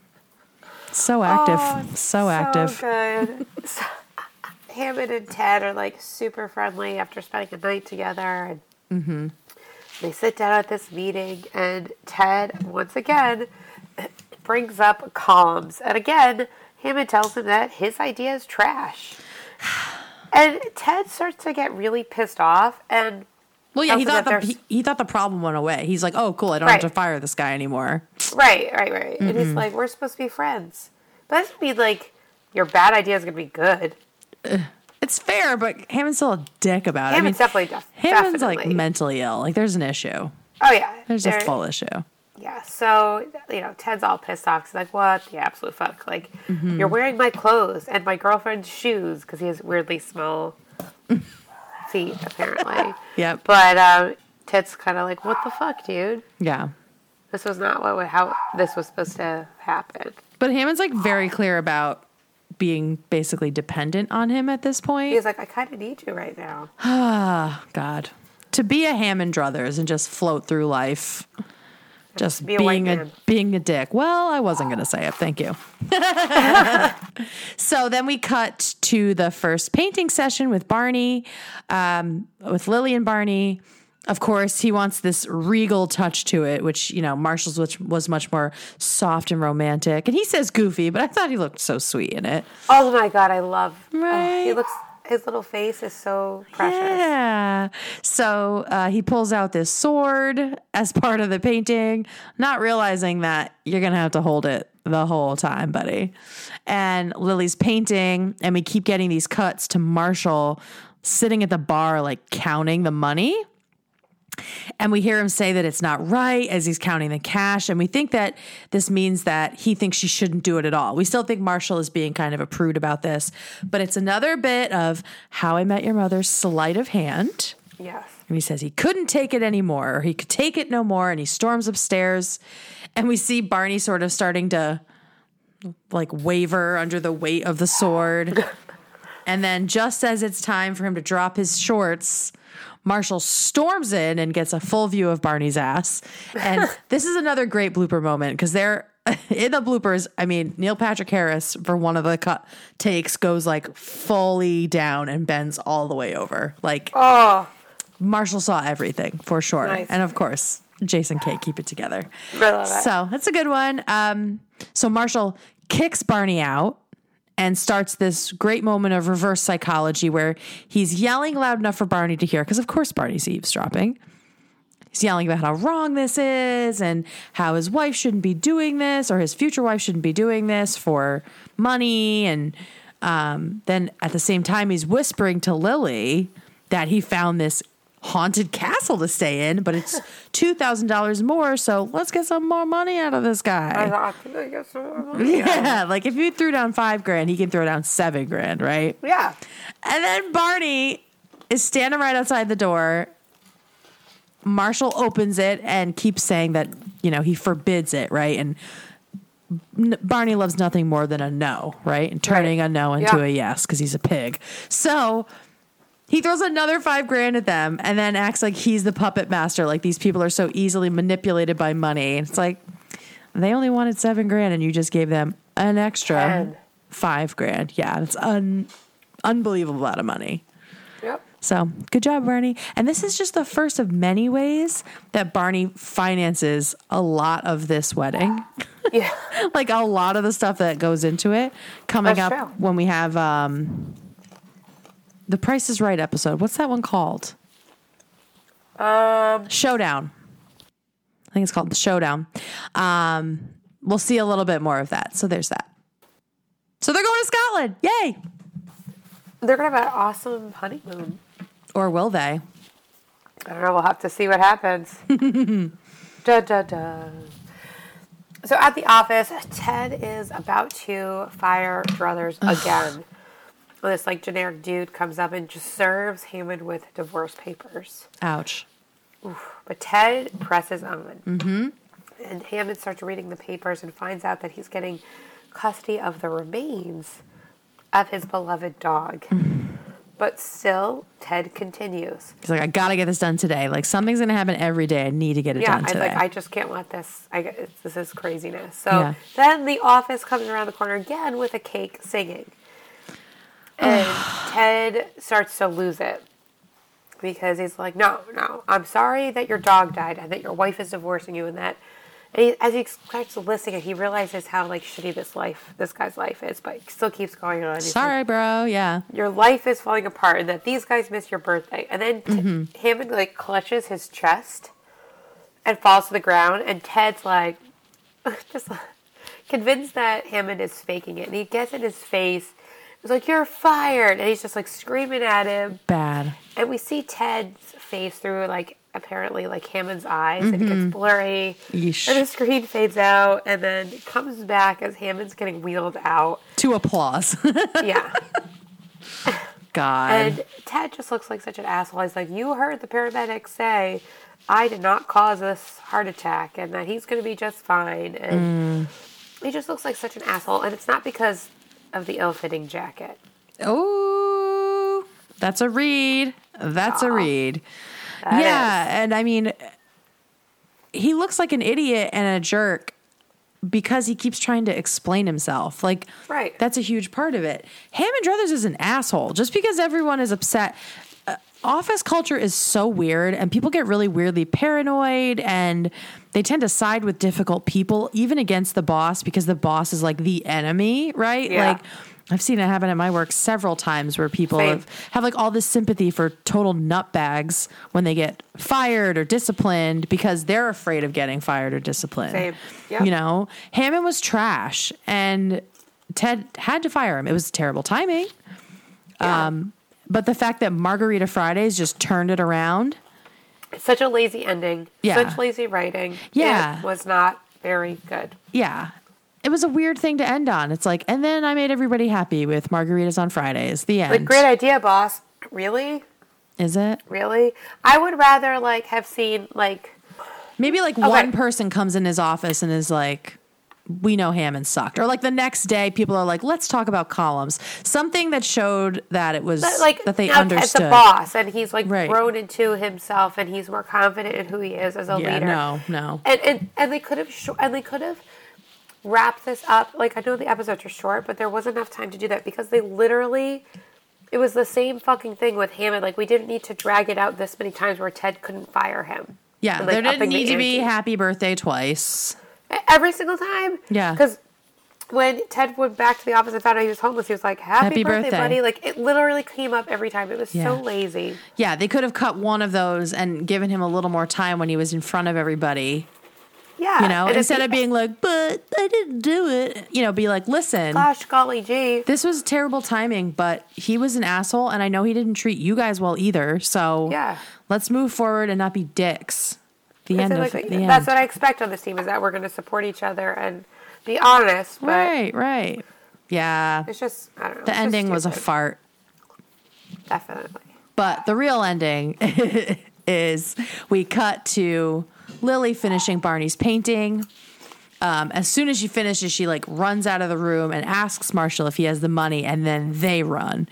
So active. Oh, so active. So good. So, Hammond and Ted are like super friendly after spending a night together, and Mm-hmm. they sit down at this meeting. And Ted once again brings up columns, and again Hammond tells him that his idea is trash. And Ted starts to get really pissed off, and Well, yeah, he thought the he, he thought the problem went away. He's like, "Oh, cool, I don't have to fire this guy anymore." right, right, right, and Mm-hmm. he's like, "We're supposed to be friends," but that doesn't mean like your bad idea is gonna be good. It's fair, but Hammond's still a dick about it. Hammond's I mean, definitely, def- Hammond's definitely. like mentally ill. Like, there's an issue. Oh yeah, There's a there- full issue. Yeah, so you know, Ted's all pissed off. He's like, "What the absolute fuck? Like, Mm-hmm. you're wearing my clothes and my girlfriend's shoes because he has weirdly small feet, apparently." Yep. But um, Ted's kind of like, "What the fuck, dude? Yeah. This was not what how this was supposed to happen." But Hammond's like very clear about being basically dependent on him at this point. He's like, "I kind of need you right now." Ah, God. To be a Hammond Druthers and just float through life. Just be a being a man. being a dick. Well, I wasn't gonna say it. Thank you. so then we cut to the first painting session with Barney, um, with Lily and Barney. Of course, he wants this regal touch to it, which, you know, Marshall's which was much more soft and romantic. And he says goofy, but I thought he looked so sweet in it. Oh my god, I love. oh, Right. he looks. His little face is so precious. Yeah. So uh, he pulls out this sword as part of the painting, not realizing that you're to have to hold it the whole time, buddy. And Lily's painting, and we keep getting these cuts to Marshall sitting at the bar, like counting the money. And we hear him say that it's not right as he's counting the cash. And we think that this means that he thinks she shouldn't do it at all. We still think Marshall is being kind of a prude about this, but it's another bit of how I met your mother's sleight of hand. Yes. And he says he couldn't take it anymore, or he could take it no more. And he storms upstairs. And we see Barney sort of starting to like waver under the weight of the sword. and then, just as it's time for him to drop his shorts, Marshall storms in and gets a full view of Barney's ass. And this is another great blooper moment because they're in the bloopers. I mean, Neil Patrick Harris for one of the cut takes goes like fully down and bends all the way over. Like Oh, Marshall saw everything for sure. Nice. And of course, Jason K keep it together. So that's a good one. Um, so Marshall kicks Barney out and starts this great moment of reverse psychology where he's yelling loud enough for Barney to hear, because of course Barney's eavesdropping. He's yelling about how wrong this is and how his wife shouldn't be doing this or his future wife shouldn't be doing this for money. And um, then at the same time, he's whispering to Lily that he found this haunted castle to stay in, but it's $2,000 more. So let's get some more money out of this guy. thought, "Can I get some more money?" Yeah, like if you threw down five grand, he can throw down seven grand, right? Yeah. And then Barney is standing right outside the door. Marshall opens it and keeps saying that, you know, he forbids it, right? And Barney loves nothing more than a no, right? And turning Right. a no into Yeah. a yes because he's a pig. So he throws another five grand at them and then acts like he's the puppet master. Like these people are so easily manipulated by money. It's like they only wanted seven grand and you just gave them an extra Ten. five grand. Yeah, it's un- unbelievable amount of money. Yep. So good job, Barney. And this is just the first of many ways that Barney finances a lot of this wedding. Yeah. like a lot of the stuff that goes into it coming That's up true. when we have um the Price is Right episode. What's that one called? Um. Showdown. I think it's called the Showdown. Um, we'll see a little bit more of that. So there's that. So they're going to Scotland. Yay! They're gonna have an awesome honeymoon. Or will they? I don't know. We'll have to see what happens. da da da. So at the office, Ted is about to fire Druthers again. Well, this like generic dude comes up and just serves Hammond with divorce papers. Ouch. But Ted presses on. Mm-hmm. And Hammond starts reading the papers and finds out that he's getting custody of the remains of his beloved dog. But still, Ted continues. He's like, I gotta get this done today. Like something's gonna happen every day. I need to get it Yeah, done today. like. I just can't let this. I this is craziness. So Yeah. then the office comes around the corner again with a cake singing, and Ted starts to lose it because he's like, "No, no, I'm sorry that your dog died and that your wife is divorcing you and that." And he, as he starts listing it, he realizes how like shitty this life, this guy's life is, but he still keeps going on. He's like, Sorry, bro. Yeah. your life is falling apart and that these guys missed your birthday. And then t- mm-hmm. Hammond like clutches his chest and falls to the ground. And Ted's like, just convinced that Hammond is faking it. And he gets in his face. He's like, You're fired. And he's just like screaming at him. Bad. And we see Ted's face through like apparently like Hammond's eyes and it gets mm-hmm. blurry. Yeesh. And the screen fades out and then comes back as Hammond's getting wheeled out. To applause. Yeah. God. And Ted just looks like such an asshole. He's like, You heard the paramedics say I did not cause this heart attack and that he's going to be just fine. And mm. he just looks like such an asshole. And it's not because of the ill fitting jacket. oh, that's a read. That's a read. That yeah. And I mean, he looks like an idiot and a jerk because he keeps trying to explain himself. Like, Right. that's a huge part of it. Hammond Druthers is an asshole. Just because everyone is upset. Office culture is so weird and people get really weirdly paranoid and they tend to side with difficult people even against the boss because the boss is like the enemy, right? Yeah. Like I've seen it happen at my work several times where people have, have like all this sympathy for total nutbags when they get fired or disciplined because they're afraid of getting fired or disciplined. Yep. You know, Hammond was trash and Ted had to fire him. It was terrible timing. Yeah. Um, but the fact that Margarita Fridays just turned it around, Such a lazy ending. Yeah. Such lazy writing. Yeah. It was not very good. yeah. It was a weird thing to end on. It's like, and then I made everybody happy with margaritas on Fridays. The end. Like, great idea, boss. Really? Is it? Really? I would rather, like, have seen, like, Maybe like one person comes in his office and is like, we know Hammond sucked. Or like the next day, people are like, let's talk about columns. Something that showed that it was But, like that they understood. Ted's a boss, and he's like Right. grown into himself, and he's more confident in who he is as a Yeah, leader. no, no. And and and they could have sh- and they could have wrapped this up. Like I know the episodes are short, but there wasn't enough time to do that because they literally. It was the same fucking thing with Hammond. Like we didn't need to drag it out this many times where Ted couldn't fire him. Yeah, And, like, there didn't upping the need to be happy birthday twice. Every single time. Yeah. Because when Ted went back to the office and found out he was homeless, he was like, "Happy, Happy birthday, birthday." buddy!" Like it literally came up every time. It was Yeah. so lazy. Yeah, they could have cut one of those and given him a little more time when he was in front of everybody. Yeah, You know, and instead it's- of being like, but I didn't do it. You know, be like, listen, gosh, golly gee, this was terrible timing, but he was an asshole, and I know he didn't treat you guys well either. So Yeah. let's move forward and not be dicks. The end of like, the that's end. what I expect on this team is that we're going to support each other and be honest. But right, right. Yeah. it's just I don't know. The ending was a fart. Definitely. But the real ending is we cut to Lily finishing Barney's painting. Um, as soon as she finishes, she like runs out of the room and asks Marshall if he has the money, and then they run.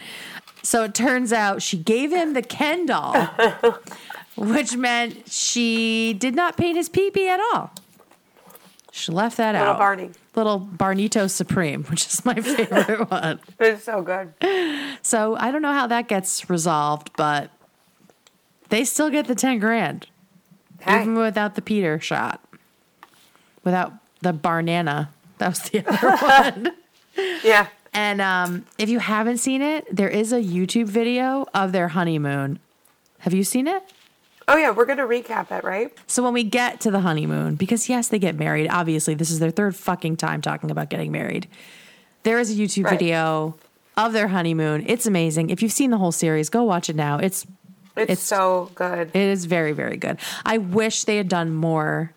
So it turns out she gave him the Ken doll, which meant she did not paint his pee pee at all. She left that Little out. Barney. Little Barnito Supreme, which is my favorite one. It's so good. So I don't know how that gets resolved, but they still get the 10 grand, Hey, even without the Peter shot, without the Barnana. That was the other one. yeah. And um, if you haven't seen it, there is a YouTube video of their honeymoon. Have you seen it? Oh yeah, we're going to recap it, right? So when we get to the honeymoon, because yes, they get married. Obviously, this is their third fucking time talking about getting married. There is a YouTube Right. video of their honeymoon. It's amazing. If you've seen the whole series, go watch it now. It's It's, It's- so good. It is very, very good. I wish they had done more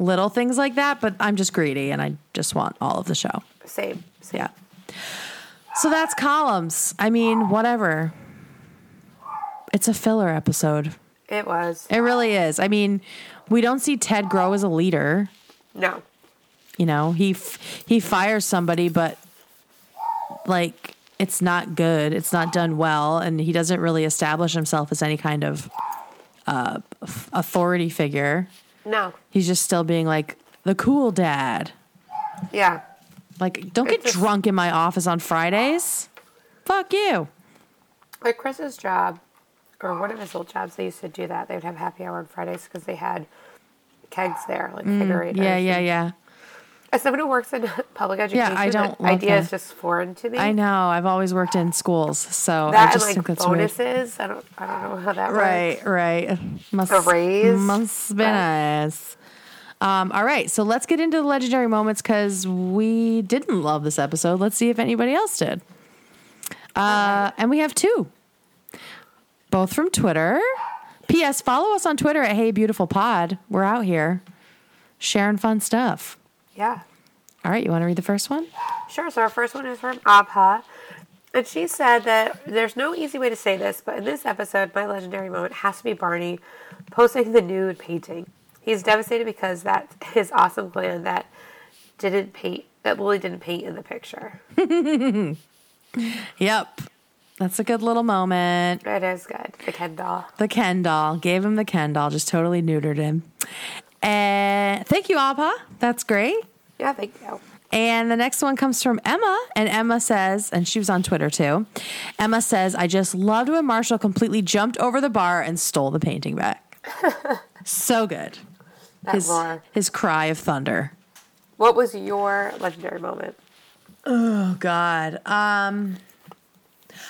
little things like that, but I'm just greedy and I just want all of the show. Same. Same. Yeah. So that's columns. I mean, whatever. It's a filler episode. It was. It really is. I mean, we don't see Ted grow as a leader. No. You know, he f- he fires somebody, but like it's not good. It's not done well, and he doesn't really establish himself as any kind of uh, f- authority figure. No. He's just still being like the cool dad. Yeah. Like, don't get drunk in my office on Fridays. Fuck you. Like Chris's job, or one of his old jobs, they used to do that. They would have happy hour on Fridays because they had kegs there, like figure. Mm, Yeah, yeah, yeah. As someone who works in public education, yeah, I don't that idea is that. just foreign to me. I know. I've always worked in schools, so that I just and think like that's weird. bonuses. I don't. I don't know how that works. Right, right. Must, A raise? Must be Right. nice. Um, all right, so let's get into the legendary moments because we didn't love this episode. Let's see if anybody else did. Uh, and we have two, both from Twitter. P.S. Follow us on Twitter at Hey Beautiful Pod. We're out here sharing fun stuff. Yeah. All right, you want to read the first one? Sure. So our first one is from Abha. And she said that there's no easy way to say this, but in this episode, my legendary moment has to be Barney posting the nude painting. He's devastated because that's his awesome plan that didn't paint, that Lily didn't paint in the picture. Yep. That's a good little moment. It is good. The Ken doll. The Ken doll. Gave him the Ken doll, just totally neutered him. And thank you, Abha. That's great. Yeah, thank you. And the next one comes from Emma. And Emma says, and she was on Twitter too. Emma says, I just loved when Marshall completely jumped over the bar and stole the painting back. so good. That His, his cry of thunder. What was your legendary moment? Oh God. Um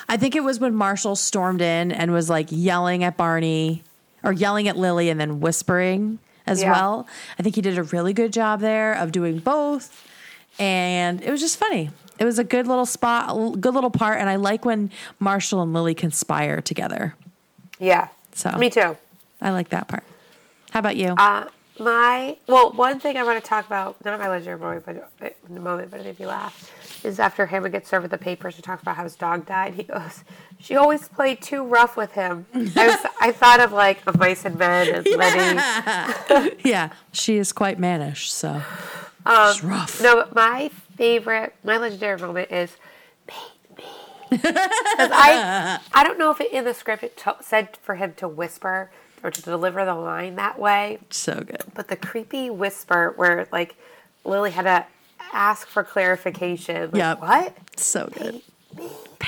I think it was when Marshall stormed in and was like yelling at Barney or yelling at Lily and then whispering as Yeah. well. I think he did a really good job there of doing both. And it was just funny. It was a good little spot, good little part. And I like when Marshall and Lily conspire together. Yeah. So- me too. I like that part. How about you? Uh, my well, one thing I want to talk about, not my legendary moment, but in the moment, but it made me laugh, is after Hammer gets served with the papers to talk about how his dog died. He goes, "She always played too rough with him." I was, I thought of like of Mice and Men and Lennie. yeah, she is quite mannish. So Um, she's rough. No, but my favorite, my legendary moment is paint me. I, I don't know if it, in the script it to, said for him to whisper or to deliver the line that way, So good. but the creepy whisper where like Lily had to ask for clarification. Like, Yep. What? So good.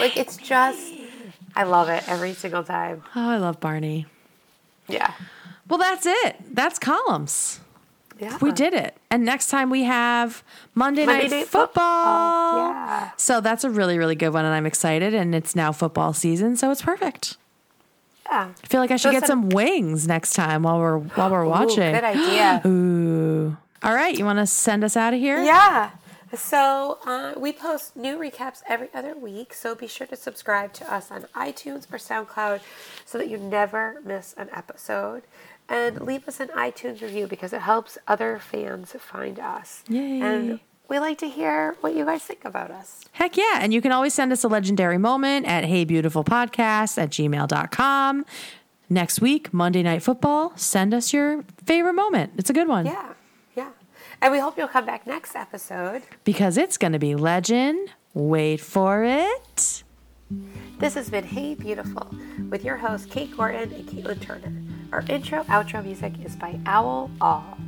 Like it's just, I love it every single time. Oh, I love Barney. Yeah. Well, that's it. That's columns. Yeah. We did it. And next time we have Monday, Monday Night, Night Football. Football. Yeah. So that's a really, really good one. And I'm excited. And it's now football season. So it's perfect. Yeah. I feel like I should get some wings next time while we're while we're Ooh, watching. good idea. Ooh. All right. You want to send us out of here? Yeah. So uh, we post new recaps every other week. So be sure to subscribe to us on iTunes or SoundCloud so that you never miss an episode. And leave us an iTunes review because it helps other fans find us. Yay. And we like to hear what you guys think about us. Heck yeah. And you can always send us a legendary moment at heybeautifulpodcast at gmail.com. Next week, Monday Night Football, send us your favorite moment. It's a good one. Yeah. Yeah. And we hope you'll come back next episode. because it's going to be legend. Wait for it. This has been Hey Beautiful with your hosts Kate Gordon and Caitlin Turner. Our intro outro music is by Owl All.